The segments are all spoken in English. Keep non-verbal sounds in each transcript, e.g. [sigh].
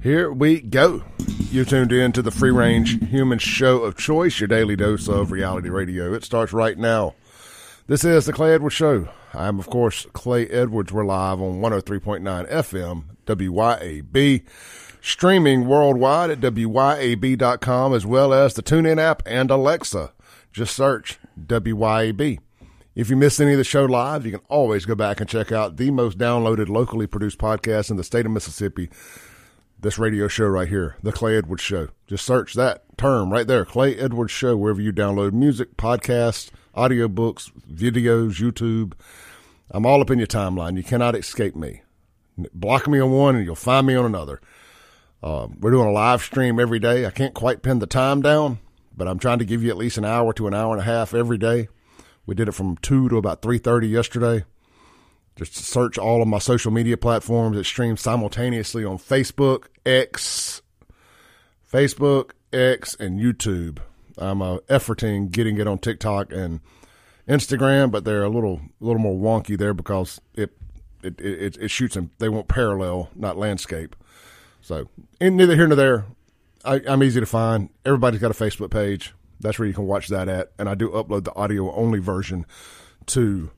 Here we go. You tuned in to the free range human show of choice, your daily dose of reality radio. It starts right now. This is the Clay Edwards Show. I'm, of course, Clay Edwards. We're live on 103.9 FM, WYAB, streaming worldwide at WYAB.com, as well as the TuneIn app and Alexa. Just search WYAB. If you missed any of the show live, you can always go back and check out the most downloaded locally produced podcast in the state of Mississippi. This radio show right here, The Clay Edwards Show. Just search that term right there, Clay Edwards Show, wherever you download music, podcasts, audiobooks, videos, YouTube. I'm all up in your timeline. You cannot escape me. Block me on one and you'll find me on another. Um, we're doing a live stream every day. I can't quite pin the time down, but I'm trying to give you at least an hour to an hour and a half every day. We did it from two to about three thirty yesterday. Just search all of my social media platforms. It streams simultaneously on Facebook, X, Facebook, X, and YouTube. I'm uh, efforting getting it on TikTok and Instagram, but they're a little a little more wonky there because it it it, it shoots them. They want parallel, not landscape. So, and neither here nor there. I, I'm easy to find. Everybody's got a Facebook page. That's where you can watch that at. And I do upload the audio only version to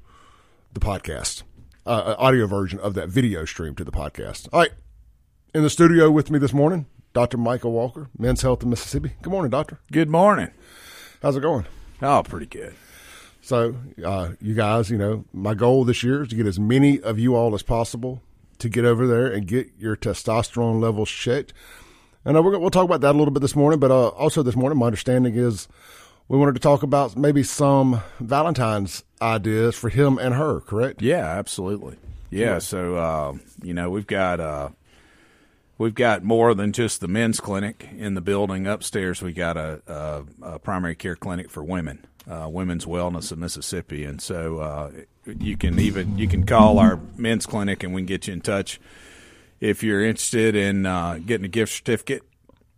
the podcast, uh, audio version of that video stream to the podcast. All right. In the studio with me this morning, Dr. Micah Walker, Men's Health in Mississippi. Good morning, Doctor. Good morning. How's it going? Oh, pretty good. So, uh, you guys, you know, my goal this year is to get as many of you all as possible to get over there and get your testosterone levels checked. And uh, we're, we'll talk about that a little bit this morning, but uh, also this morning, my understanding is we wanted to talk about maybe some Valentine's ideas for him and her, correct? Yeah, absolutely. Yeah, so uh, you know we've got uh, we've got more than just the men's clinic in the building. Upstairs, we got a, a, a primary care clinic for women, uh, Women's Wellness of Mississippi, and so uh, you can even you can call our men's clinic and we can get you in touch if you're interested in uh, getting a gift certificate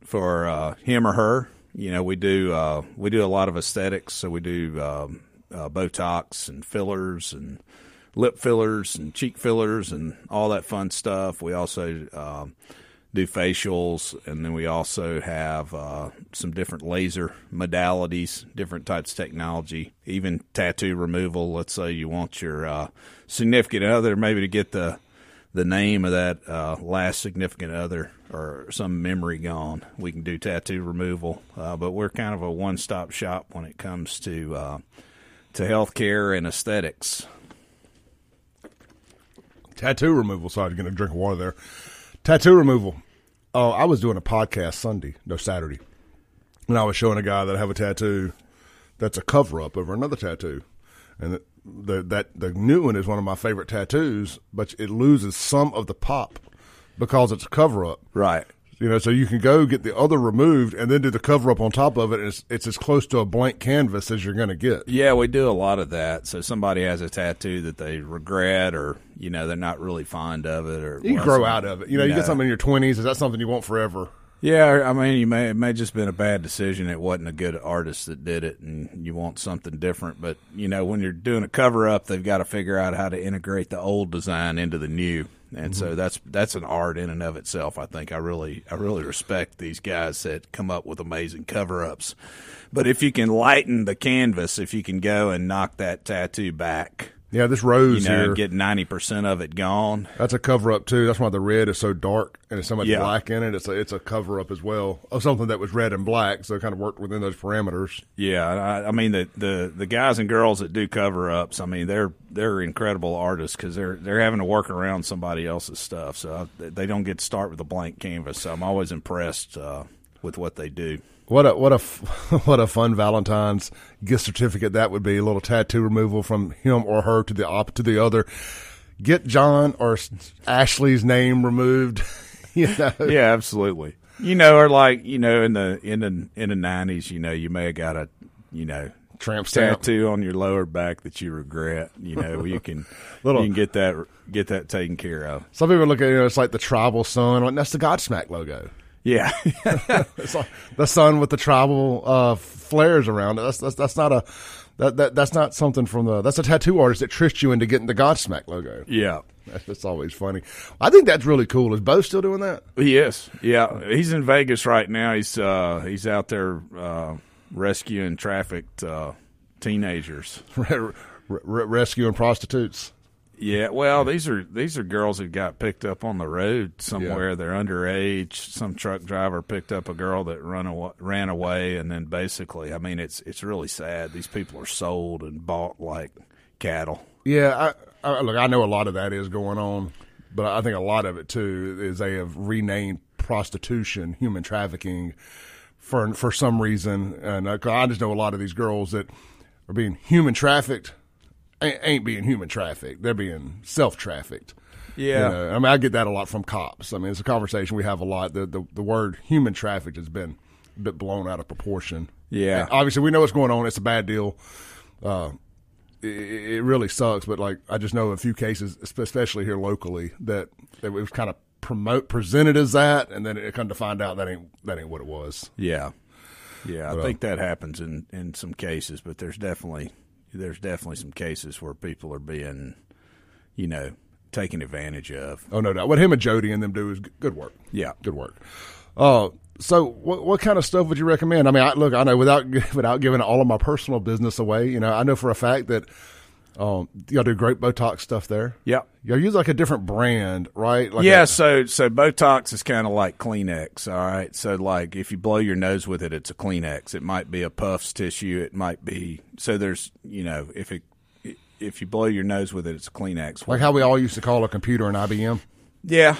for uh, him or her, you know we do uh, we do a lot of aesthetics. So we do um, uh, Botox and fillers and lip fillers and cheek fillers and all that fun stuff. We also um, do facials, and then we also have uh, some different laser modalities, different types of technology, even tattoo removal. Let's say you want your uh, significant other maybe to get the the name of that uh, last significant other or some memory gone. We can do tattoo removal, uh, but we're kind of a one stop shop when it comes to uh, to healthcare and aesthetics. Tattoo removal. Sorry, I'm going to drink water there. Tattoo removal. Oh, I was doing a podcast Sunday, no Saturday, and I was showing a guy that I have a tattoo that's a cover up over another tattoo, and the, that the new one is one of my favorite tattoos, but it loses some of the pop because it's a cover up. Right. You know, so you can go get the other removed and then do the cover up on top of it. And it's, it's as close to a blank canvas as you're going to get. Yeah, we do a lot of that. So somebody has a tattoo that they regret, or you know, they're not really fond of it, or You grow out of it. You know, you get something in your 20s. Is that something you want forever? Yeah, I mean, you may it may just been a bad decision. It wasn't a good artist that did it, and you want something different. But you know, when you're doing a cover up, they've got to figure out how to integrate the old design into the new, and Mm-hmm. so that's that's an art in and of itself. I think I really I really respect these guys that come up with amazing cover ups. But if you can lighten the canvas, if you can go and knock that tattoo back, Yeah, this you rose know, here. get ninety percent of it gone. That's a cover up too. That's why the red is so dark and there's so much Yeah. black in it. It's a, it's a cover up as well of something that was red and black, so it kind of worked within those parameters. Yeah, I, I mean the, the the guys and girls that do cover ups. I mean they're they're incredible artists because they're they're having to work around somebody else's stuff, so I, they don't get to start with a blank canvas. So I'm always impressed uh, with what they do. What a what a [laughs] what a fun Valentine's gift certificate that would be. A little tattoo removal from him or her to the op to the other. Get John or Ashley's name removed. [laughs] you know, Yeah, absolutely. You know, or like you know in the in the in the nineties, you know, you may have got a you know tramp stamp. tattoo on your lower back that you regret. You know, you can Little- you can get that get that taken care of. Some people look at it, you know, it's like the tribal sun. Like, that's the Godsmack logo. Yeah, [laughs] it's like the sun with the tribal uh, flares around it. That's, that's that's not a that, that that's not something from the that's a tattoo artist that tricked you into getting the Godsmack logo. yeah. That's, that's always funny. I think that's really cool. Is Bo still doing that? He is. Yeah, he's in Vegas right now. He's uh, he's out there uh, rescuing trafficked uh, teenagers. [laughs] Re- re- rescuing prostitutes. Yeah, well, these are these are girls who got picked up on the road somewhere. Yeah. They're underage. Some truck driver picked up a girl that run away, ran away, and then basically, I mean, it's it's really sad. These people are sold and bought like cattle. Yeah, I, I, look, I know a lot of that is going on, but I think a lot of it too is they have renamed prostitution human trafficking for for some reason, and I, I just know a lot of these girls that are being human trafficked ain't, ain't being human trafficked; they're being self trafficked. Yeah. You know, I mean, I get that a lot from cops. I mean, it's a conversation we have a lot. The the, the word human trafficked has been a bit blown out of proportion. Yeah. And obviously, we know what's going on. It's a bad deal. Uh, it, it really sucks, but like I just know a few cases, especially here locally, that, that it was kind of promote presented as that, and then it come to find out that ain't that ain't what it was. Yeah, yeah. I Well- think that happens in in some cases, but there's definitely there's definitely some cases where people are being, you know, taken advantage of. Oh no doubt. What him and Jody and them do is good work. Yeah. Good work. Uh, so what what kind of stuff would you recommend? I mean, I, look, I know without [laughs] without giving all of my personal business away, you know, I know for a fact that um, y'all do great Botox stuff there. Yeah. Y'all use like a different brand, right? Like yeah, a- so so Botox is kind of like Kleenex, all right. So like if you blow your nose with it, it's a Kleenex. It might be a puffs tissue. It might be so. There's you know if it if you blow your nose with it, it's a Kleenex. like how we all used to call a computer an IBM yeah,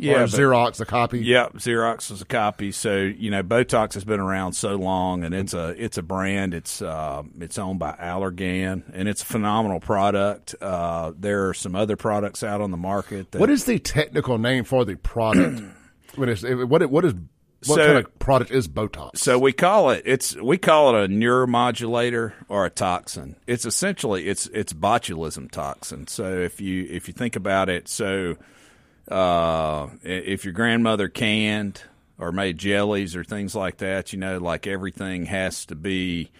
yeah, but- Xerox a copy. Yep, Xerox is a copy. So you know, Botox has been around so long, and it's a it's a brand. It's uh, it's owned by Allergan, and it's a phenomenal product. Uh, there are some other products out on the market. That, What is the technical name for the product? [clears throat] what is what what is what So- kind of product is Botox? So we call it it's we call it a neuromodulator or a toxin. It's essentially it's it's botulism toxin. So if you if you think about it, so uh, if your grandmother canned or made jellies or things like that, you know, like everything has to be,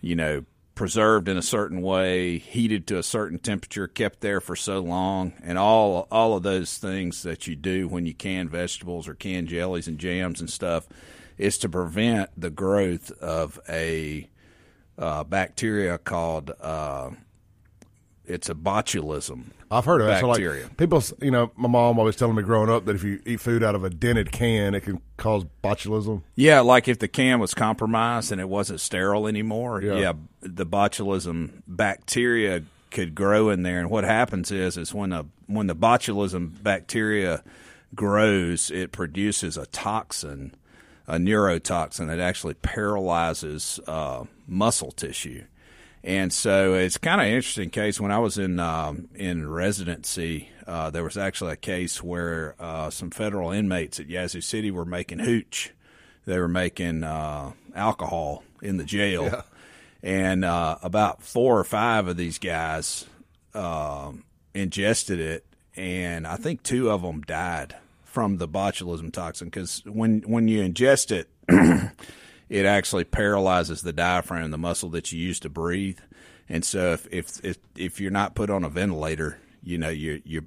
you know, preserved in a certain way, heated to a certain temperature, kept there for so long, and all all of those things that you do when you can vegetables or can jellies and jams and stuff is to prevent the growth of a uh, bacteria called uh, it's a botulism. I've heard of that. So bacteria. like people, you know, my mom always telling me growing up that if you eat food out of a dented can, it can cause botulism. Yeah, like if the can was compromised and it wasn't sterile anymore, Yeah. yeah, the botulism bacteria could grow in there. And what happens is, is when a when the botulism bacteria grows, it produces a toxin, a neurotoxin that actually paralyzes uh, muscle tissue. And so it's kind of an interesting case. When I was in um, in residency, uh, there was actually a case where uh, some federal inmates at Yazoo City were making hooch. They were making uh, alcohol in the jail, and uh, about four or five of these guys um, ingested it, and I think two of them died from the botulism toxin because when when you ingest it, [clears throat] it actually paralyzes the diaphragm, the muscle that you use to breathe. And so if if if, if you're not put on a ventilator, you know you you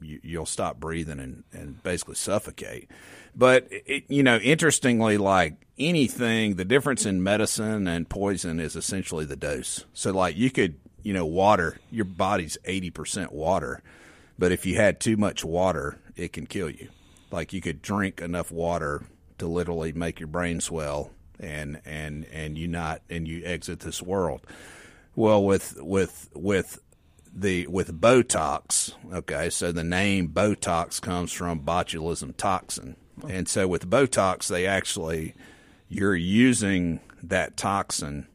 you- you'll stop breathing and, and basically suffocate. But it, you know, interestingly, like anything, the difference in medicine and poison is essentially the dose. So, like you could, you know, water, your body's eighty percent water, but if you had too much water, it can kill you. Like you could drink enough water to literally make your brain swell and and and you not and you exit this world. Well, with with with the with Botox, okay, so the name Botox comes from botulism toxin, and so with Botox, they actually you're using that toxin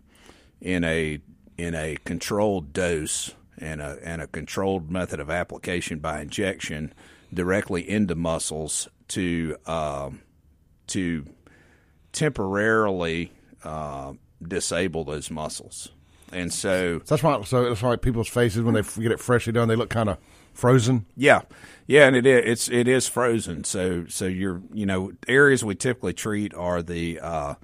in a in a controlled dose and a and a controlled method of application by injection directly into muscles to um, to temporarily uh, disable those muscles. And so So that's why. So that's why people's faces when they get it freshly done, they look kind of frozen. Yeah, yeah, and it is it's it is frozen. So so you're you know areas we typically treat are the uh,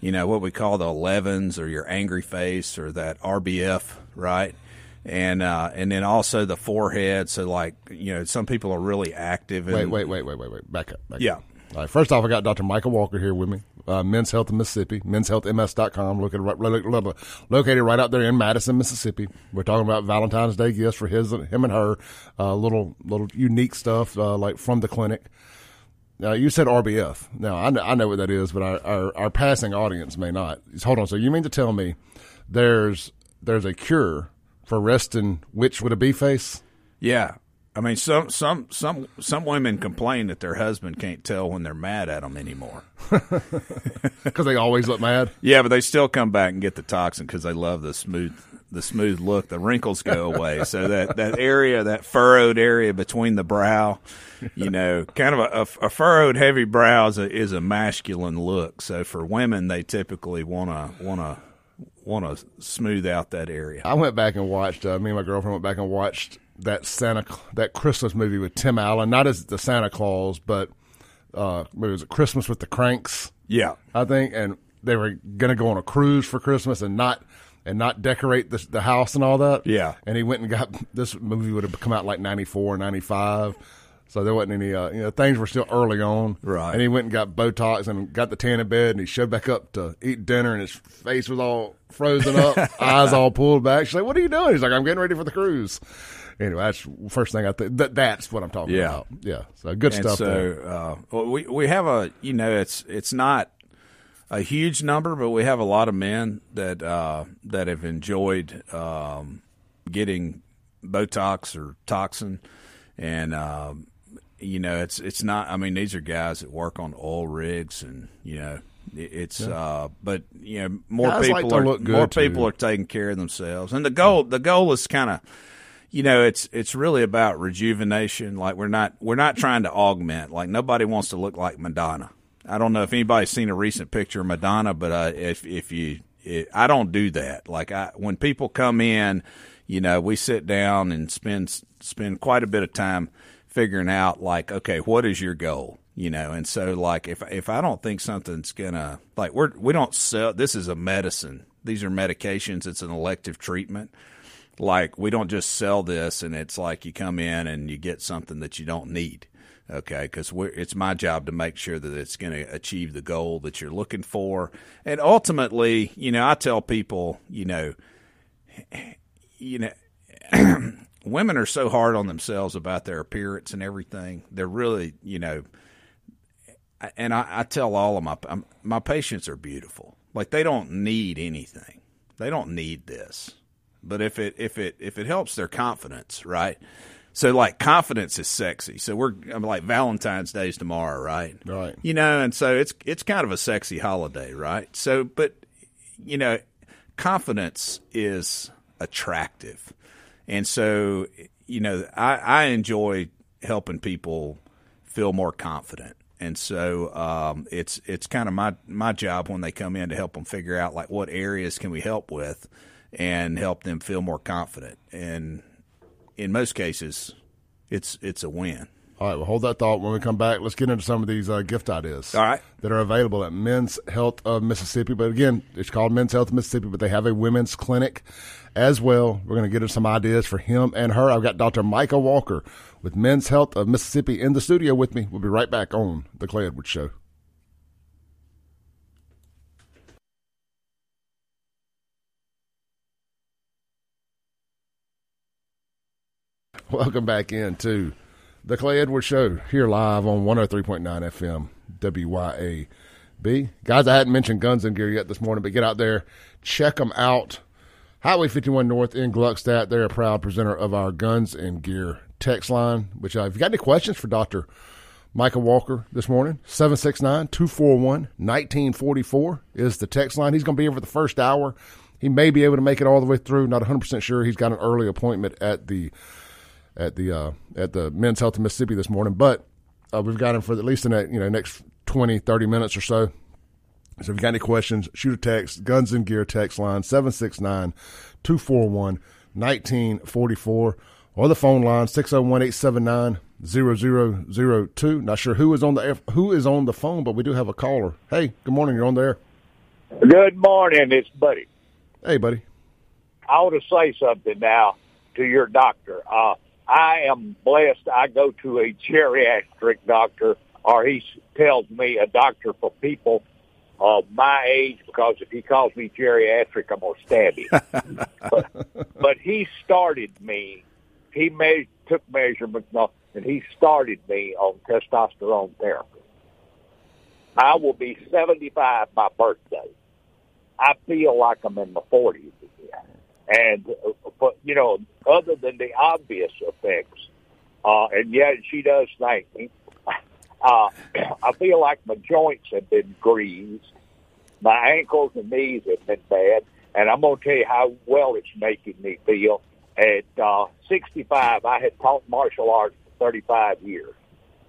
you know what we call the 11s or your angry face or that RBF, right? And uh, and then also the forehead. So like you know some people are really active. And, Wait, wait, wait, wait, wait, wait. Back up. Back Yeah. Up. All right. First off, I got Dr. Micah Walker here with me. Uh, Men's Health in Mississippi, menshealthms.com, located right, lo- located right out there in Madison, Mississippi. We're talking about Valentine's Day gifts for his, him and her, uh, little, little unique stuff, uh, like from the clinic. Now, you said RBF. Now, I know, I know what that is, but our, our, our passing audience may not. Hold on. So you mean to tell me there's, there's a cure for resting Which would a bee face? Yeah. I mean, some some some some women complain that their husband can't tell when they're mad at them anymore. [laughs] Because they always look mad. Yeah, but they still come back and get the toxin because they love the smooth the smooth look. The wrinkles go away, so that [laughs] that area, that furrowed area between the brow, you know, kind of a, a, a furrowed, heavy brow is a, is a masculine look. So for women, they typically want to want to want to smooth out that area. I went back and watched. Uh, me and my girlfriend went back and watched that Santa that Christmas movie with Tim Allen. Not as the Santa Claus, but uh, it was a Christmas with the Kranks. Yeah, I think, and they were gonna go on a cruise for Christmas and not and not decorate the, the house and all that. Yeah. and he went and got this movie would have come out like 94, 95. So there wasn't any, uh, you know, things were still early on. Right. And he went and got Botox and got the tan in bed and he showed back up to eat dinner and his face was all frozen up, [laughs] eyes all pulled back. She's like, what are you doing? He's like, I'm getting ready for the cruise. Anyway, that's the first thing I think. That, that's what I'm talking Yeah. about. Yeah. So good and stuff there. so uh, well, we we have a you know it's it's not a huge number, but we have a lot of men that uh, that have enjoyed um, getting Botox or toxin, and um, you know it's it's not. I mean, these are guys that work on oil rigs, and you know. it- It's uh, but you know more Guys like people to are look good, more too. people are taking care of themselves, and the goal the goal is kind of you know it's it's really about rejuvenation like we're not we're not trying to augment like nobody wants to look like madonna i don't know if anybody's seen a recent picture of madonna but uh, if if you it, i don't do that like i when people come in you know we sit down and spend spend quite a bit of time figuring out like okay what is your goal? You know and so like if if i don't think something's gonna like we're we don't sell this is a medicine. These are medications. It's an elective treatment. Like we don't just sell this and it's like you come in and you get something that you don't need okay? Because it's my job to make sure that it's going to achieve the goal that you're looking for. And ultimately you know i tell people you know you know [clears throat] women are so hard on themselves about their appearance and everything they're really you know and I, I tell all of my um, my patients are beautiful like they don't need anything they don't need this but if it if it if it helps their confidence, right? So like confidence is sexy. So we're I'm like Valentine's Day's tomorrow, right? Right. You know, and so it's it's kind of a sexy holiday, right? So but you know, confidence is attractive. And so you know, I, I enjoy helping people feel more confident. And so um, it's it's kind of my my job when they come in to help them figure out like what areas can we help with and help them feel more confident. And in most cases, it's it's a win. All right, well, hold that thought. When we come back, let's get into some of these uh, gift ideas. All right. That are available at Men's Health of Mississippi. But again, it's called Men's Health of Mississippi, but they have a women's clinic as well. We're going to get into some ideas for him and her. I've got Dr. Micah Walker with Men's Health of Mississippi in the studio with me. We'll be right back on The Clay Edwards Show. Welcome back into the Clay Edwards Show here live on 103.9 FM WYAB. Guys, I hadn't mentioned Guns and Gear yet this morning, but get out there, check them out. Highway 51 North in Gluckstadt. They're a proud presenter of our Guns and Gear text line, which uh, if you got any questions for Dr. Micah Walker this morning, 769 241 1944 is the text line. He's going to be here for the first hour. He may be able to make it all the way through. Not 100% sure. He's got an early appointment at the at the uh, at the Men's Health in Mississippi this morning, but uh, we've got him for at least the next, you know next 20, 30 minutes or so. So if you've got any questions, shoot a text. Guns and Gear text line 769 241 1944. or the phone line 601-879-0002. Not sure who is on the who is on the phone, but we do have a caller. Hey, good morning. You're on there. Good morning. It's Buddy. Hey, buddy. I want to say something now to your doctor. Uh, I am blessed. I go to a geriatric doctor, or he tells me a doctor for people of my age because if he calls me geriatric, I'm gonna stab him. but, [laughs] but he started me. He me- took measurements and he started me on testosterone therapy. I will be 75 my birthday. I feel like I'm in my 40s again. And, but, you know, other than the obvious effects, uh, and yet she does thank me, uh, [clears throat] I feel like my joints have been greased. My ankles and knees have been bad. And I'm going to tell you how well it's making me feel. At uh, 65, I had taught martial arts for 35 years.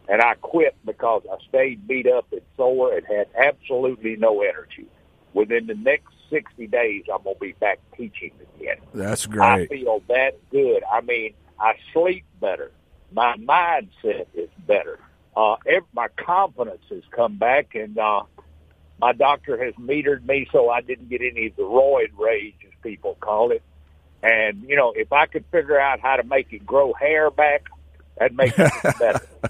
And I quit because I stayed beat up and sore and had absolutely no energy. Within the next 60 days, I'm going to be back teaching again. That's great. I feel that good. I mean, I sleep better. My mindset is better. Uh, every, my confidence has come back, and uh, my doctor has metered me so I didn't get any of the roid rage, as people call it. And, you know, if I could figure out how to make it grow hair back, that'd make it better. [laughs]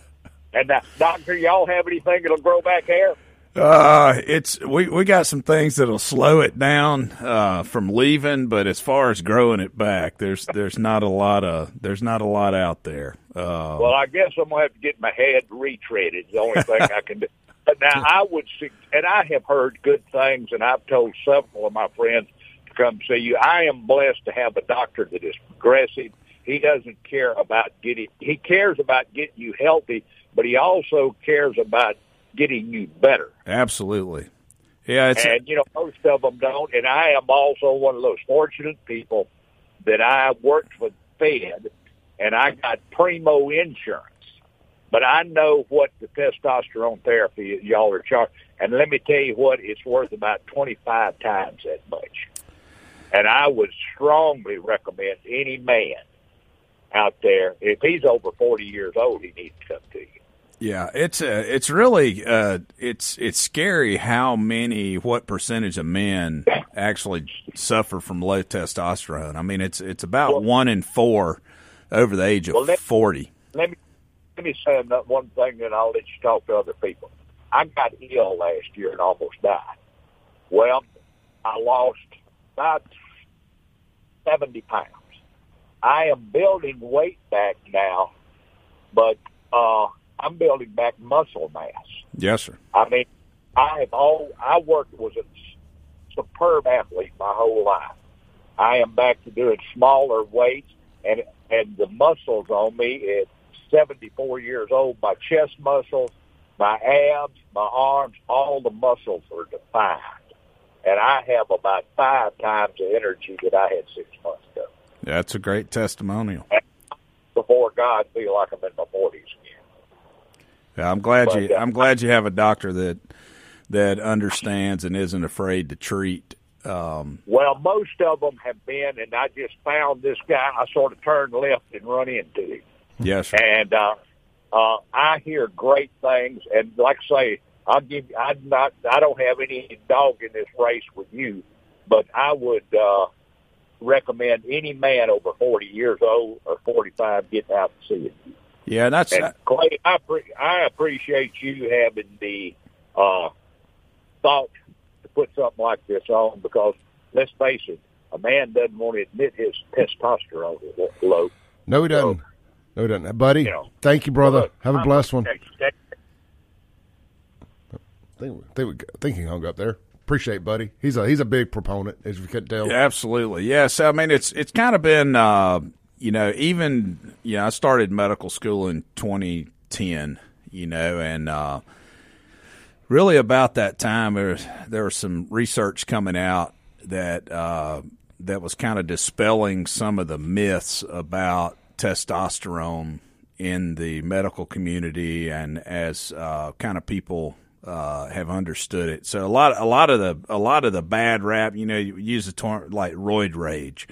And, uh, doctor, y'all have anything that'll grow back hair? Uh, it's we we got some things that'll slow it down uh, from leaving, but as far as growing it back, there's there's not a lot of there's not a lot out there. Uh, well, I guess I'm gonna have to get my head retreaded. The only thing I can do. But now I would, and I have heard good things, and I've told several of my friends to come see you. I am blessed to have a doctor that is progressive. He doesn't care about getting. He cares about getting you healthy, but he also cares about getting you better. Absolutely. Yeah, and you know most of them don't. And I am also one of those fortunate people that I worked with Fed, and I got primo insurance. But I know what the testosterone therapy y'all are charging, and let me tell you what, it's worth about twenty five times that much. And I would strongly recommend any man out there, if he's over forty years old, he needs to come to you. Yeah, it's uh, it's really uh, it's it's scary how many what percentage of men actually suffer from low testosterone. I mean, it's it's about well, one in four over the age of well, let, forty. Let me let me say that one thing, and I'll let you talk to other people. I got ill last year and almost died. Well, I lost about seventy pounds. I am building weight back now, but uh, I'm building back muscle mass. Yes, sir. I mean, I have all I worked was a superb athlete my whole life. I am back to doing smaller weights, and and the muscles on me at 74 years old, my chest muscles, my abs, my arms, all the muscles are defined, and I have about five times the energy that I had six months ago. That's a great testimonial. And before God, feel like I'm in my 40s. Yeah, I'm glad but, you. Uh, I'm glad you have a doctor that that understands and isn't afraid to treat. Um, well, most of them have been, and I just found this guy. I sort of turned left and run into him. Yes, sir. and uh, uh, I hear great things. And like I say, I'll give. I'm not. I don't have any dog in this race with you, but I would uh, recommend any man over 40 years old or 45 get out and see you. Yeah, that's and Clay. I pre- I appreciate you having the uh, thought to put something like this on because let's face it, a man doesn't want to admit his testosterone is low. No, he doesn't. So, no, he doesn't, buddy. You know, thank you, brother. Look, Have a I'm blessed one. I think, think, think he hung up there appreciate buddy he's a he's a big proponent as you can tell yeah, absolutely yes i mean it's it's kind of been uh, you know, even you know, I started medical school in 2010. You know, and uh, really about that time, there was, there was some research coming out that uh, that was kind of dispelling some of the myths about testosterone in the medical community and as uh, kind of people uh, have understood it. So a lot, a lot of the, a lot of the bad rap, you know, you use the term like roid rage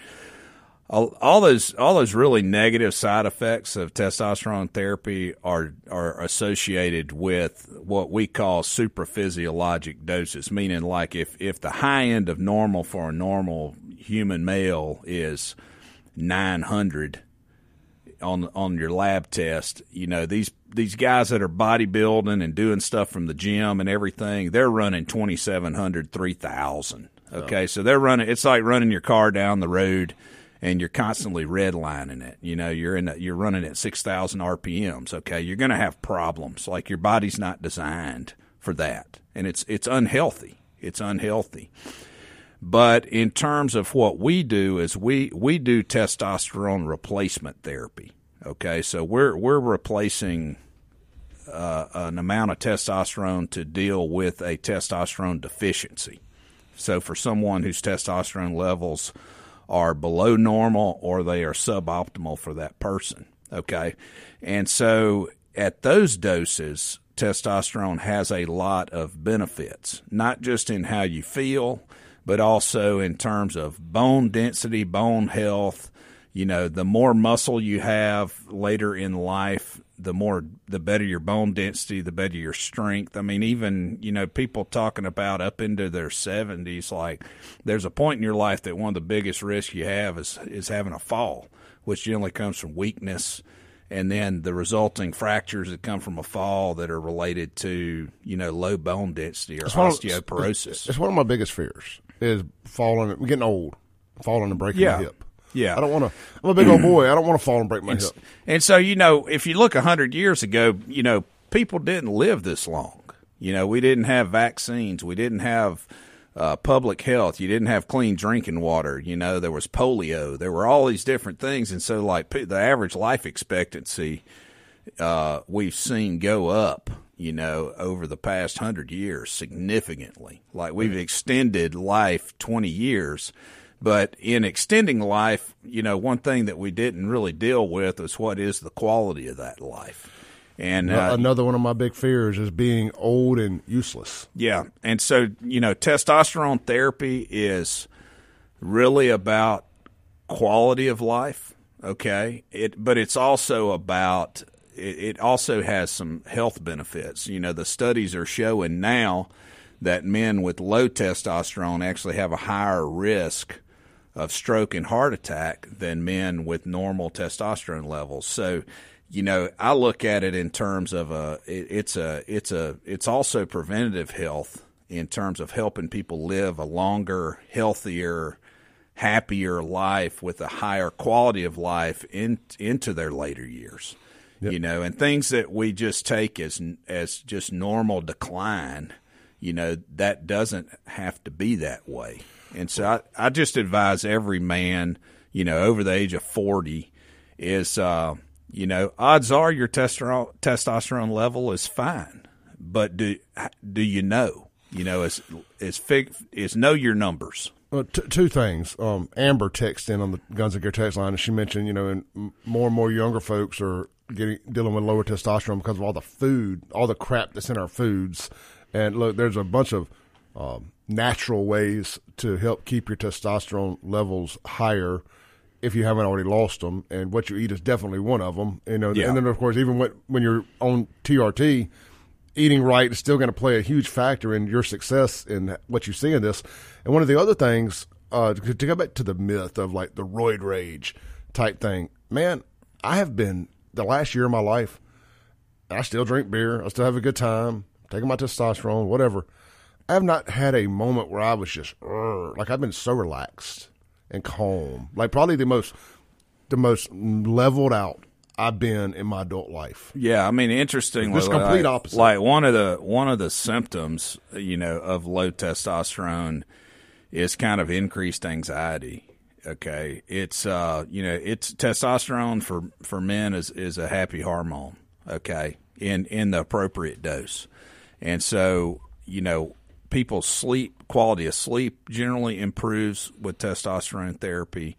all, all those all those really negative side effects of testosterone therapy are are associated with what we call supraphysiologic doses, meaning like if if the high end of normal for a normal human male is 900 on on your lab test, you know, these these guys that are bodybuilding and doing stuff from the gym and everything, they're running 2700 3000. Okay? Oh. So they're running it's like running your car down the road and you're constantly redlining it. You know, you're in a, you're running at 6,000 RPMs, okay? You're going to have problems. Like your body's not designed for that. And it's it's unhealthy. It's unhealthy. But in terms of what we do is we we do testosterone replacement therapy. Okay? So we're we're replacing uh, an amount of testosterone to deal with a testosterone deficiency. So for someone whose testosterone levels are below normal or they are suboptimal for that person. Okay. And so at those doses, testosterone has a lot of benefits, not just in how you feel, but also in terms of bone density, bone health. You know, the more muscle you have later in life, the more the better your bone density, the better your strength. I mean, even you know people talking about up into their seventies, like there's a point in your life that one of the biggest risks you have is is having a fall, which generally comes from weakness, and then the resulting fractures that come from a fall that are related to you know low bone density or it's osteoporosis. Of, it's one of my biggest fears is falling, getting old, falling and breaking yeah. hip. Yeah. I don't want to. I'm a big old boy. I don't want to fall and break my and, hip. And so, you know, if you look 100 years ago, you know, people didn't live this long. You know, we didn't have vaccines. We didn't have uh, public health. You didn't have clean drinking water. You know, there was polio. There were all these different things. And so, like, the average life expectancy uh, we've seen go up, you know, over the past hundred years significantly. Like, we've extended life 20 years but in extending life, you know, one thing that we didn't really deal with is what is the quality of that life. And uh, another one of my big fears is being old and useless. Yeah. And so, you know, testosterone therapy is really about quality of life. Okay. It, but it's also about, it, it also has some health benefits. You know, the studies are showing now that men with low testosterone actually have a higher risk of stroke and heart attack than men with normal testosterone levels. So, you know, I look at it in terms of a it, it's a it's a it's also preventative health in terms of helping people live a longer, healthier, happier life with a higher quality of life in, into their later years. Yep. You know, and things that we just take as as just normal decline, you know, that doesn't have to be that way. And so I, I just advise every man, you know, over the age of 40 is, uh, you know, odds are your testosterone, testosterone level is fine, but do, do you know, you know, is, is fig, is know your numbers. Well, t- two things. Um, Amber texted in on the Guns and Gear text line, and she mentioned, you know, and more and more younger folks are getting dealing with lower testosterone because of all the food, all the crap that's in our foods. And look, there's a bunch of um, natural ways to help keep your testosterone levels higher if you haven't already lost them. And what you eat is definitely one of them. You know, yeah. and then of course, even when when you're on TRT, eating right is still going to play a huge factor in your success in what you see in this. And one of the other things uh, to, to go back to the myth of like the roid rage type thing, man, I have been the last year of my life. I still drink beer. I still have a good time, taking my testosterone, whatever. I have not had a moment where I was just like I've been so relaxed and calm. Like probably the most the most leveled out I've been in my adult life. Yeah, I mean, interestingly, complete opposite. Like one of the one of the symptoms, you know, of low testosterone is kind of increased anxiety. Okay, it's uh, you know, it's testosterone for for men is is a happy hormone. Okay, in in the appropriate dose, and so you know, people's sleep quality of sleep generally improves with testosterone therapy.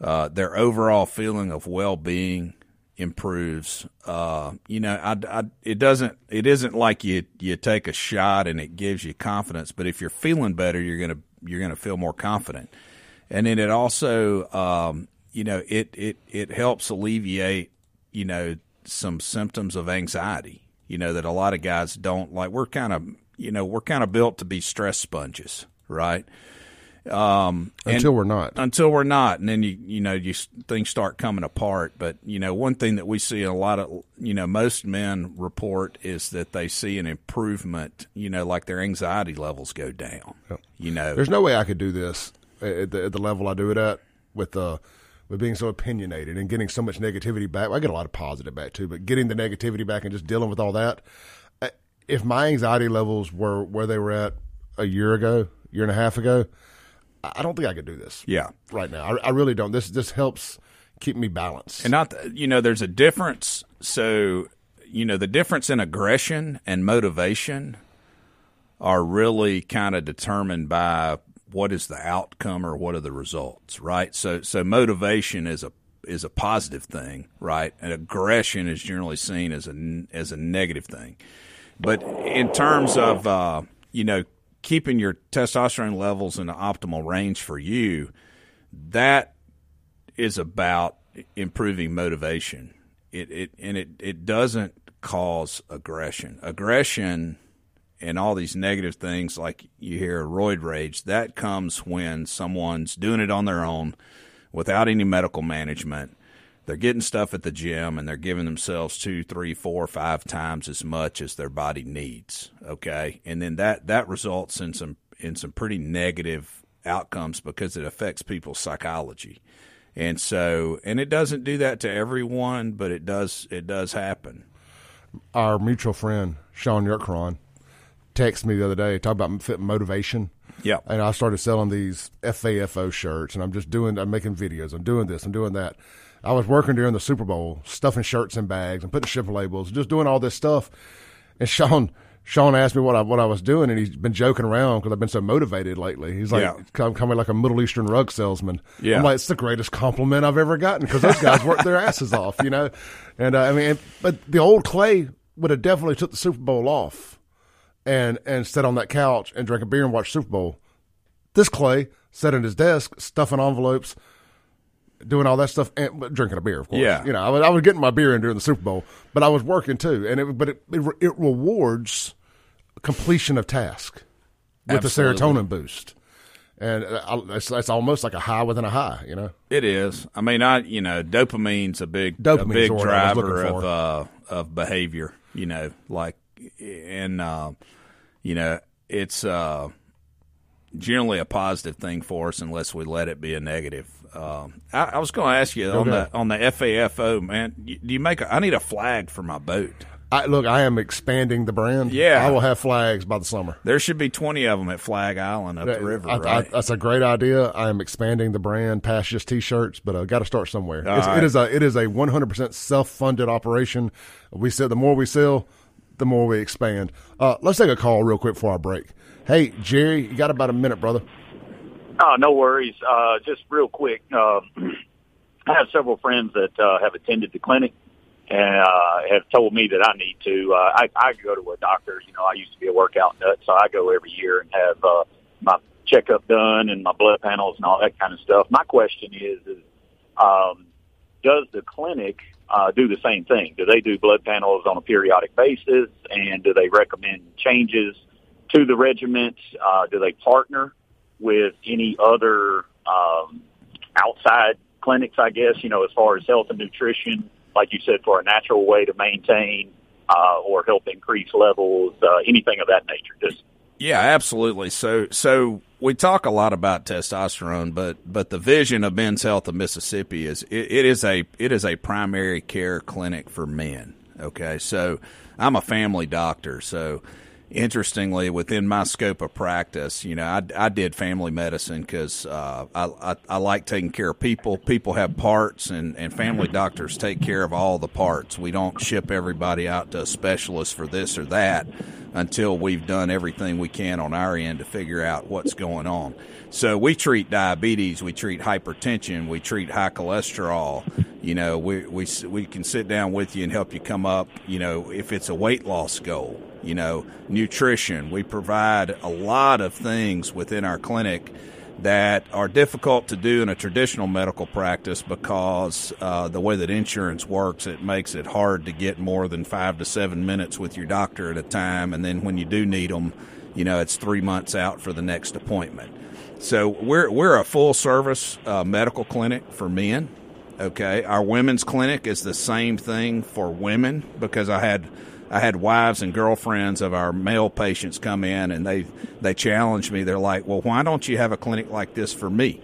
Uh, their overall feeling of well being improves. Uh, you know, I, I, it doesn't. It isn't like you you take a shot and it gives you confidence. But if you're feeling better, you're gonna you're gonna feel more confident. And then it also um, you know, it, it, it helps alleviate, you know, some symptoms of anxiety, you know, that a lot of guys don't like. We're kind of, you know, we're kind of built to be stress sponges, right? Um, until we're not. Until we're not, and then you you know you things start coming apart. But you know one thing that we see a lot of you know most men report is that they see an improvement. You know, like their anxiety levels go down. You know, there's no way I could do this at the, at the level I do it at with uh with being so opinionated and getting so much negativity back. I get a lot of positive back too, but getting the negativity back and just dealing with all that. If my anxiety levels were where they were at a year ago, year and a half ago I don't think I could do this. Yeah, right now, I, I really don't. This this helps keep me balanced. And not, you know, there's a difference. So, you know, the difference in aggression and motivation are really kind of determined by what is the outcome or what are the results, right? So, so motivation is a is a positive thing, right? And aggression is generally seen as a as a negative thing. But in terms of uh, you know keeping your testosterone levels in the optimal range for you, that is about improving motivation. It, it and it, it doesn't cause aggression. Aggression and all these negative things like you hear roid rage, that comes when someone's doing it on their own without any medical management they're getting stuff at the gym and they're giving themselves two, three, four, five times as much as their body needs. Okay, and then that that results in some in some pretty negative outcomes because it affects people's psychology. And so, and it doesn't do that to everyone, but it does. It does happen. Our mutual friend Sean Yerkron texted me the other day, talk about motivation. Yeah. And I started selling these FAFO shirts, and I'm just doing, I'm making videos, I'm doing this, I'm doing that. I was working during the Super Bowl, stuffing shirts in bags and putting shipper labels, just doing all this stuff. And Sean, Sean asked me what I what I was doing, and he's been joking around because I've been so motivated lately. He's like, yeah. I'm coming like a Middle Eastern rug salesman. Yeah. I'm like, it's the greatest compliment I've ever gotten because those guys work their asses off, you know. And uh, I mean, but the old Clay would have definitely took the Super Bowl off and and sat on that couch and drank a beer and watched Super Bowl. This Clay sat at his desk stuffing envelopes doing all that stuff and drinking a beer, of course. Yeah, you know, I was, I was getting my beer in during the Super Bowl, but I was working too, and it, but it, it, it rewards completion of task with Absolutely. the serotonin boost, and it's, it's almost like a high within a high, you know. It is. I mean, I you know, dopamine's a big Dopamine's a big driver of uh, of behavior. You know, like and uh, you know, it's uh, generally a positive thing for us unless we let it be a negative. Um, I, I, was going to ask you on the on the FAFO, man. Do you make? A, I need a flag for my boat. I, look, I am expanding the brand. Yeah, I will have flags by the summer. There should be twenty of them at Flag Island up the river. I, right? that's a great idea. I am expanding the brand past just t-shirts, but I got to start somewhere. Right. It is a it is a one hundred percent self funded operation. We said the more we sell, the more we expand. Uh, let's take a call real quick for our break. Hey, Jerry, you got about a minute, brother. Oh, no worries. Uh, just real quick, uh, [clears throat] I have several friends that uh, have attended the clinic and uh, have told me that I need to. Uh, I, I go to a doctor. You know, I used to be a workout nut, so I go every year and have uh, my checkup done and my blood panels and all that kind of stuff. My question is, is um, does the clinic uh, do the same thing? Do they do blood panels on a periodic basis, and do they recommend changes to the regiment? Uh, do they partner with any other um, outside clinics, I guess, you know, as far as health and nutrition, like you said, for a natural way to maintain uh, or help increase levels, uh, anything of that nature. Just yeah, absolutely. So, so we talk a lot about testosterone, but but the vision of Men's Health of Mississippi is it, it is a it is a primary care clinic for men. Okay, so I'm a family doctor, so interestingly, within my scope of practice, you know, I, I did family medicine because uh, I, I, I like taking care of people. People have parts, and, and family doctors take care of all the parts. We don't ship everybody out to a specialist for this or that until we've done everything we can on our end to figure out what's going on. So we treat diabetes, we treat hypertension, we treat high cholesterol. You know, we we we can sit down with you and help you come up. You know, if it's a weight loss goal, you know, nutrition. We provide a lot of things within our clinic that are difficult to do in a traditional medical practice because uh, the way that insurance works, it makes it hard to get more than five to seven minutes with your doctor at a time. And then when you do need them, you know, it's three months out for the next appointment. So we're, we're a full service uh, medical clinic for men. Okay. Our women's clinic is the same thing for women because I had I had wives and girlfriends of our male patients come in and they they challenged me. They're like, "Well, why don't you have a clinic like this for me?"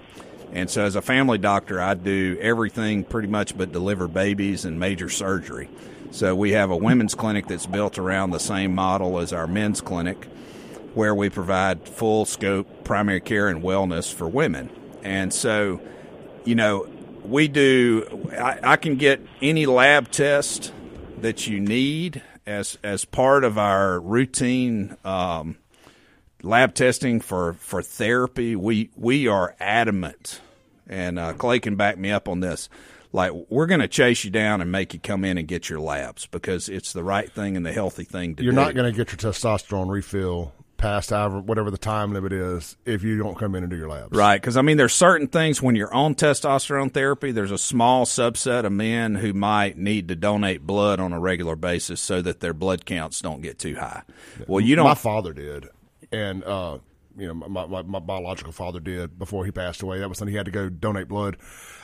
And so, as a family doctor, I do everything pretty much but deliver babies and major surgery. So we have a women's clinic that's built around the same model as our men's clinic, where we provide full scope primary care and wellness for women. And so, you know, we do. I, I can get any lab test that you need as as part of our routine um, lab testing for for therapy, we we are adamant, and uh, Clay can back me up on this. Like we're going to chase you down and make you come in and get your labs because it's the right thing and the healthy thing to do. You're not going to get your testosterone refill past however whatever the time limit is if you don't come in and do your labs. Right, because I mean, there's certain things when you're on testosterone therapy. There's a small subset of men who might need to donate blood on a regular basis so that their blood counts don't get too high. Well, you don't. My father did, and uh, you know, my, my, my biological father did before he passed away. That was when he had to go donate blood.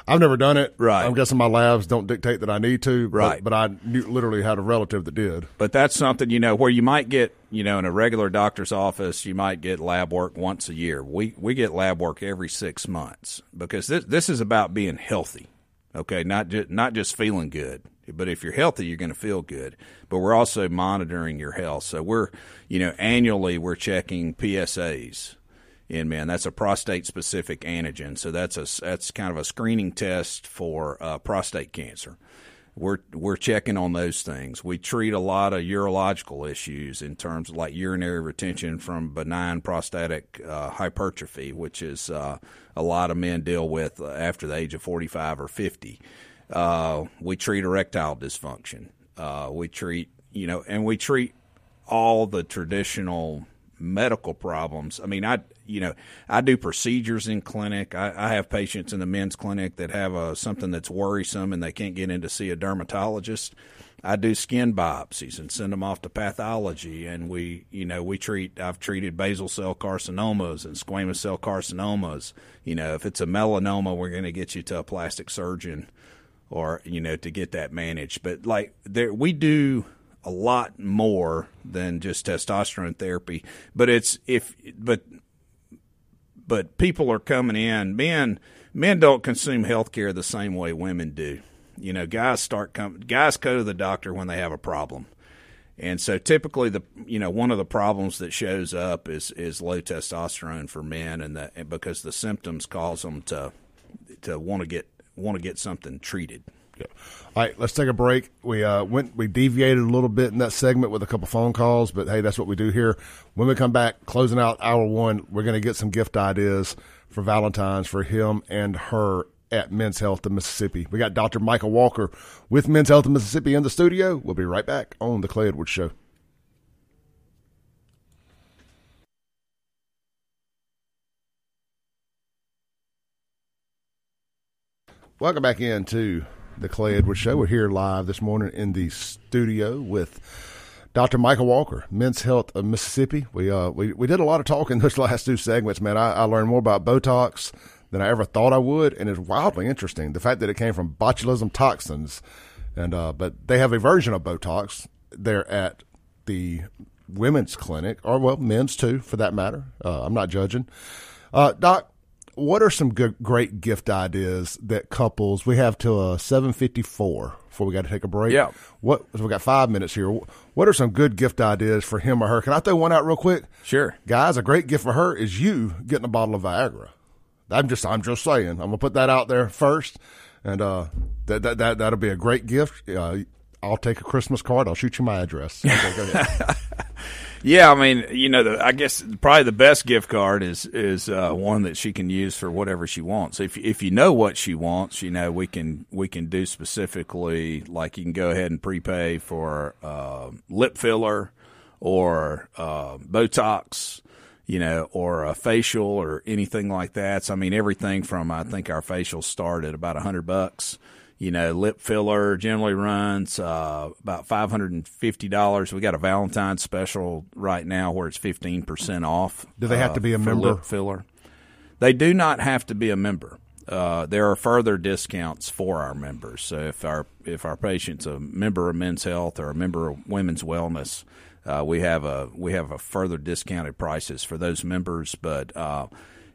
I've never done it. Right. I'm guessing my labs don't dictate that I need to. but- Right. But, I knew, literally had a relative that did. But that's something you know where you might get you know in a regular doctor's office you might get lab work once a year. We we get lab work every six months because this this is about being healthy. Okay, not just not just feeling good, but if you're healthy, you're going to feel good. But we're also monitoring your health. So we're you know annually we're checking PSAs in men. That's a prostate specific antigen. So that's a that's kind of a screening test for uh, prostate cancer we're we're checking on those things. We treat a lot of urological issues in terms of like urinary retention from benign prostatic uh, hypertrophy, which is uh, a lot of men deal with uh, after the age of 45 or 50. Uh, we treat erectile dysfunction. Uh, we treat you know, and we treat all the traditional medical problems. I mean, I you know I do procedures in clinic. I, I have patients in the men's clinic that have a, something that's worrisome and they can't get in to see a dermatologist. I do skin biopsies and send them off to pathology, and we you know we treat. I've treated basal cell carcinomas and squamous cell carcinomas. You know, if it's a melanoma, we're going to get you to a plastic surgeon or you know to get that managed. But like there, we do a lot more than just testosterone therapy. But it's if but but people are coming in. Men men don't consume health care the same way women do. You know, guys start come guys go to the doctor when they have a problem. And so typically the you know one of the problems that shows up is is low testosterone for men and that because the symptoms cause them to to want to get want to get something treated. Yeah. All right, let's take a break. We uh, went, we deviated a little bit in that segment with a couple phone calls, but hey, that's what we do here. When we come back, closing out hour one, we're going to get some gift ideas for Valentine's for him and her at Men's Health of Mississippi. We got Dr. Micah Walker with Men's Health of Mississippi in the studio. We'll be right back on the Clay Edwards Show. Welcome back into the Clay Edwards Show. We're here live this morning in the studio with Dr. Micah Walker, Men's Health of Mississippi. We uh we, we did a lot of talking in [laughs] those last two segments, man. I, I learned more about Botox than I ever thought I would, and it's wildly interesting. The fact that it came from botulism toxins, and uh, but they have a version of Botox there at the women's clinic, or well, men's too, for that matter. Uh, I'm not judging. Uh, Doc, what are some good, great gift ideas that couples we have till uh, 754 before we got to take a break Yeah. what so we got five minutes here what are some good gift ideas for him or her can i throw one out real quick Sure. guys a great gift for her is you getting a bottle of viagra i'm just i'm just saying i'm gonna put that out there first and uh that that, that that'll be a great gift uh I'll take a Christmas card. I'll shoot you my address. Okay, go ahead. [laughs] Yeah, I mean, you know, the, I guess probably the best gift card is is uh, one that she can use for whatever she wants. If if you know what she wants, you know, we can we can do specifically like you can go ahead and prepay for uh, lip filler or uh, Botox. you know, or a facial or anything like that. So, I mean, everything from I think our facials start at about a hundred bucks. You know, lip filler generally runs uh, about five hundred and fifty dollars. We got a Valentine's special right now where it's fifteen percent off. Do they have uh, to be a member? Lip filler. They do not have to be a member. Uh, there are further discounts for our members. So if our if our patient's a member of Men's Health or a member of Women's Wellness, uh, we have a we have a further discounted prices for those members. But uh,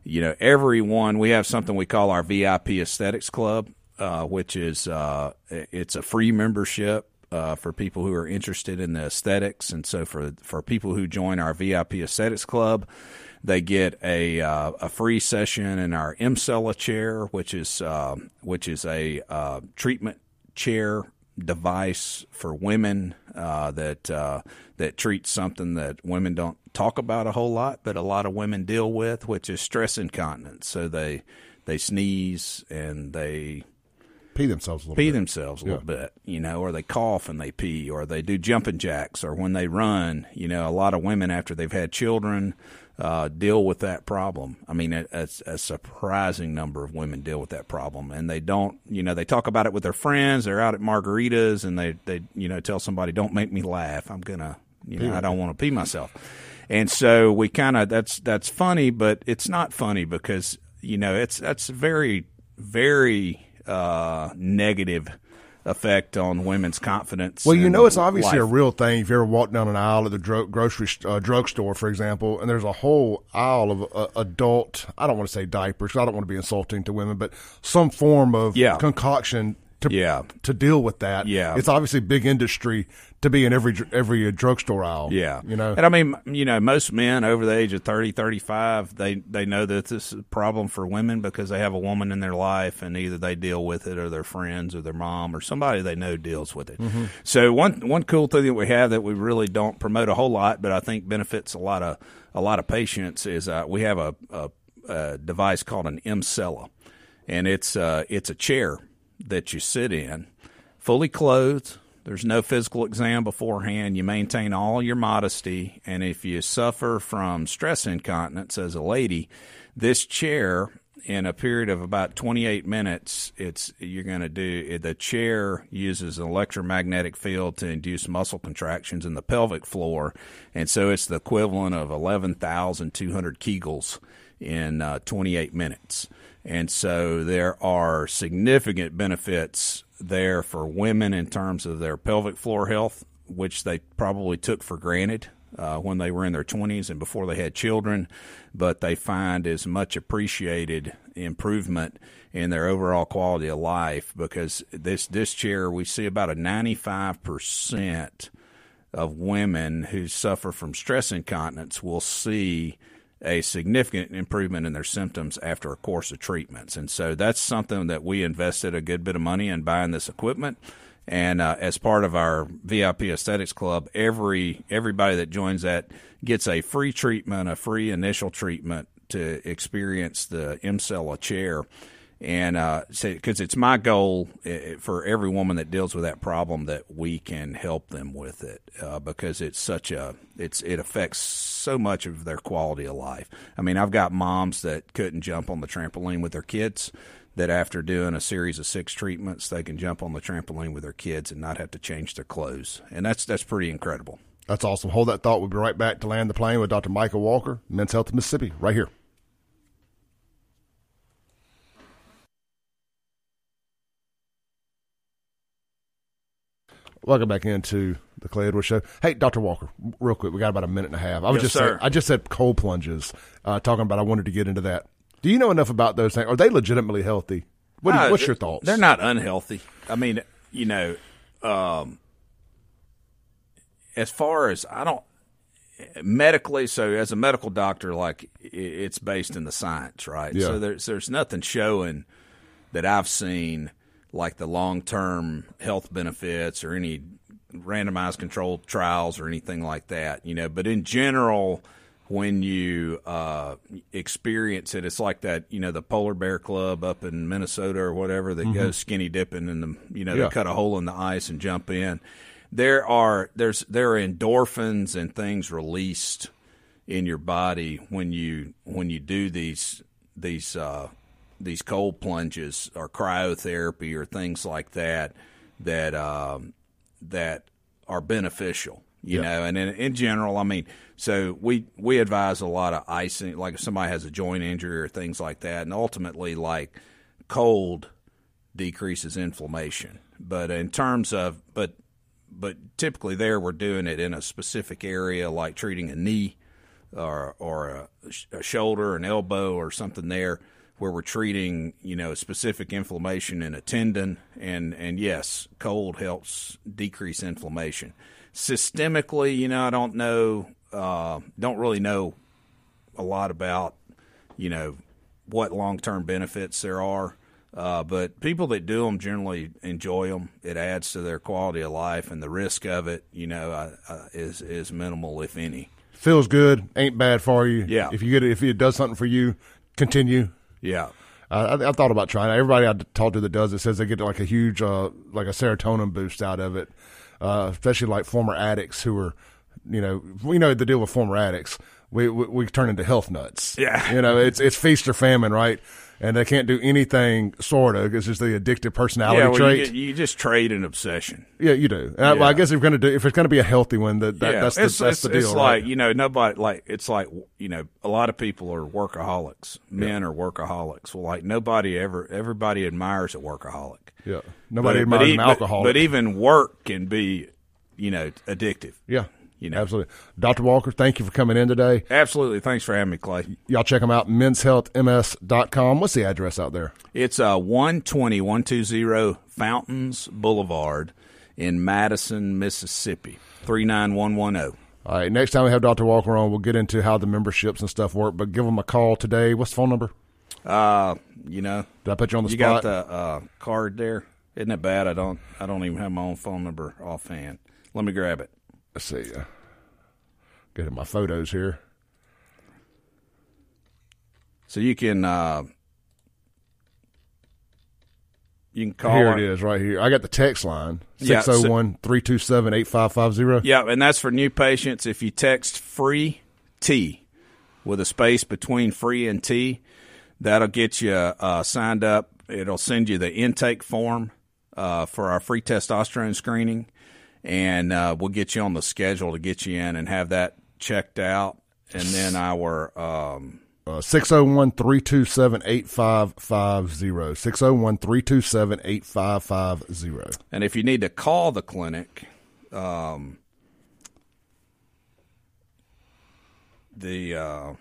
you know, everyone we have something we call our VIP Aesthetics Club, uh, which is uh, it's a free membership. Uh, for people who are interested in the aesthetics, and so for for people who join our VIP Aesthetics Club, they get a uh, a free session in our Emsella chair, which is uh, which is a uh, treatment chair device for women uh, that uh, that treats something that women don't talk about a whole lot, but a lot of women deal with, which is stress incontinence. So they they sneeze and they Pee themselves a little pee bit. themselves a little bit, you know, or they cough and they pee, or they do jumping jacks, or when they run, you know, a lot of women after they've had children uh, deal with that problem. I mean, a, a, a surprising number of women deal with that problem, and they don't, you know, they talk about it with their friends. They're out at margaritas, and they, they, you know, tell somebody, "Don't make me laugh. I'm gonna, you know, I don't want to pee myself." And so we kind of that's that's funny, but it's not funny because you know it's that's very very uh, negative effect on women's confidence. Well, you know, it's obviously a real thing. If you ever walk down an aisle at the dro- grocery uh, drugstore, for example, and there's a whole aisle of uh, adult, I don't want to say diapers, I don't want to be insulting to women, but some form of Yeah. concoction to Yeah. to deal with that. Yeah. it's obviously big industry to be in every every drugstore aisle. Yeah. you know, And I mean, you know, most men over the age of 30, 35, they, they know that this is a problem for women because they have a woman in their life and either they deal with it or their friends or their mom or somebody they know deals with it. So one, one cool thing that we have that we really don't promote a whole lot, but I think benefits a lot of, a lot of patients is, uh, we have a, a, a device called an Emsella and it's, uh, it's a chair that you sit in fully clothed. There's no physical exam beforehand. You maintain all your modesty. And if you suffer from stress incontinence as a lady, this chair, in a period of about 28 minutes, it's you're going to do the chair uses an electromagnetic field to induce muscle contractions in the pelvic floor, and so it's the equivalent of 11,200 Kegels in uh, 28 minutes. And so there are significant benefits there for women in terms of their pelvic floor health, which they probably took for granted uh, when they were in their 20s and before they had children, but they find is much appreciated improvement in their overall quality of life because this this chair we see about a 95 percent of women who suffer from stress incontinence will see a significant improvement in their symptoms after a course of treatments. And so that's something that we invested a good bit of money in buying this equipment. And uh, as part of our VIP Aesthetics Club, every everybody that joins that gets a free treatment, a free initial treatment to experience the Emsella chair and uh, because it's my goal uh, for every woman that deals with that problem that we can help them with it uh, because it's such a it's it affects so much of their quality of life. I mean, I've got moms that couldn't jump on the trampoline with their kids. That after doing a series of six treatments, they can jump on the trampoline with their kids and not have to change their clothes, and that's that's pretty incredible. that's awesome. Hold that thought. We'll be right back to land the plane with Dr. Micah Walker, Men's Health Mississippi, right here. Welcome back into the Clay Edwards Show. Hey, Dr. Walker, real quick, we got about a minute and a half. I was Yes, just saying. I just said cold plunges, uh, talking about I wanted to get into that. Do you know enough about those things? Are they legitimately healthy? What you, Uh, what's your thoughts? They're not unhealthy. I mean, you know, um, as far as I don't medically. So as a medical doctor, like it's based in the science, right? Yeah. So there's there's nothing showing that I've seen like the long term health benefits or any randomized controlled trials or anything like that. You know, but in general when you uh, experience it, it's like that, you know, the polar bear club up in Minnesota or whatever that goes skinny dipping in the, you know, Yeah. they cut a hole in the ice and jump in. There are there's there are endorphins and things released in your body when you when you do these these uh, these cold plunges or cryotherapy or things like that that um, that are beneficial. You know, and in, in general, I mean, so we we advise a lot of icing, like if somebody has a joint injury or things like that, and ultimately, like cold decreases inflammation. But in terms of, but but typically there we're doing it in a specific area, like treating a knee or or a, a shoulder, an elbow, or something there where we're treating, you know, specific inflammation in a tendon, and and yes, cold helps decrease inflammation. Systemically, you know, I don't know, uh, don't really know a lot about, you know, what long term benefits there are. Uh, but people that do them generally enjoy them. It adds to their quality of life, and the risk of it, you know, uh, uh, is is minimal, if any. Feels good, ain't bad for you. Yeah. If you get it, if it does something for you, continue. Yeah. Uh, I, I thought about trying it. Everybody I talked to that does it says they get like a huge, uh, like a serotonin boost out of it, uh, especially like former addicts who are, you know, we know the deal with former addicts. We, we we turn into health nuts. Yeah. you know, it's it's feast or famine, right? And they can't do anything sort of. It's just the addictive personality Yeah, well, trait. you, get- you just trade an obsession. yeah, you do. And I, well, I guess if you're to do, if it's going to be a healthy one, that, that yeah, that's the, it's, that's it's, the deal. it's right? like you know nobody like it's like you know a lot of people are workaholics. Men are workaholics. Well, like nobody ever everybody admires a workaholic. yeah, nobody But- admires but, an but- alcoholic. But, even work can be you know addictive. yeah, you know. absolutely. Dr. Walker, thank you for coming in today. Absolutely. Thanks for having me, Clay. Y'all check them out, menshealthms.com. What's the address out there? It's uh, 120 120 Fountains Boulevard in Madison, Mississippi, 39110. All right, next time we have Dr. Walker on, we'll get into how the memberships and stuff work, but give them a call today. What's the phone number? Uh, you know, Did I put you on the you spot? got the uh, card there. Isn't it bad? I don't. I don't even have my own phone number offhand. Let me grab it. Let's see. Uh, get in my photos here. So you can. Uh, you can call. here it is, right here. I got the text line Yeah, 601 327 8550. Yeah, and that's for new patients. If you text free T with a space between free and T, that'll get you uh, signed up. It'll send you the intake form uh, for our free testosterone screening, and uh, we'll get you on the schedule to get you in and have that checked out. And then our um, Uh, 601 327 8550. 601 327 8550. and if you need to call the clinic, um, the uh,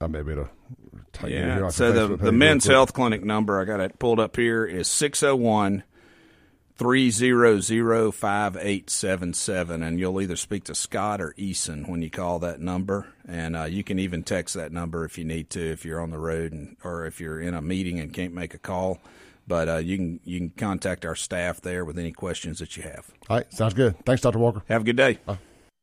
I may be able to it here Yeah. off So the the, the men's health clinic number, I got it pulled up here, is 601 300 5877. And you'll either speak to Scott or Eason when you call that number. And uh, you can even text that number if you need to, if you're on the road and, or if you're in a meeting and can't make a call. But uh, you can you can contact our staff there with any questions that you have. All right, sounds good. Thanks, Dr. Walker. Have a good day. Bye.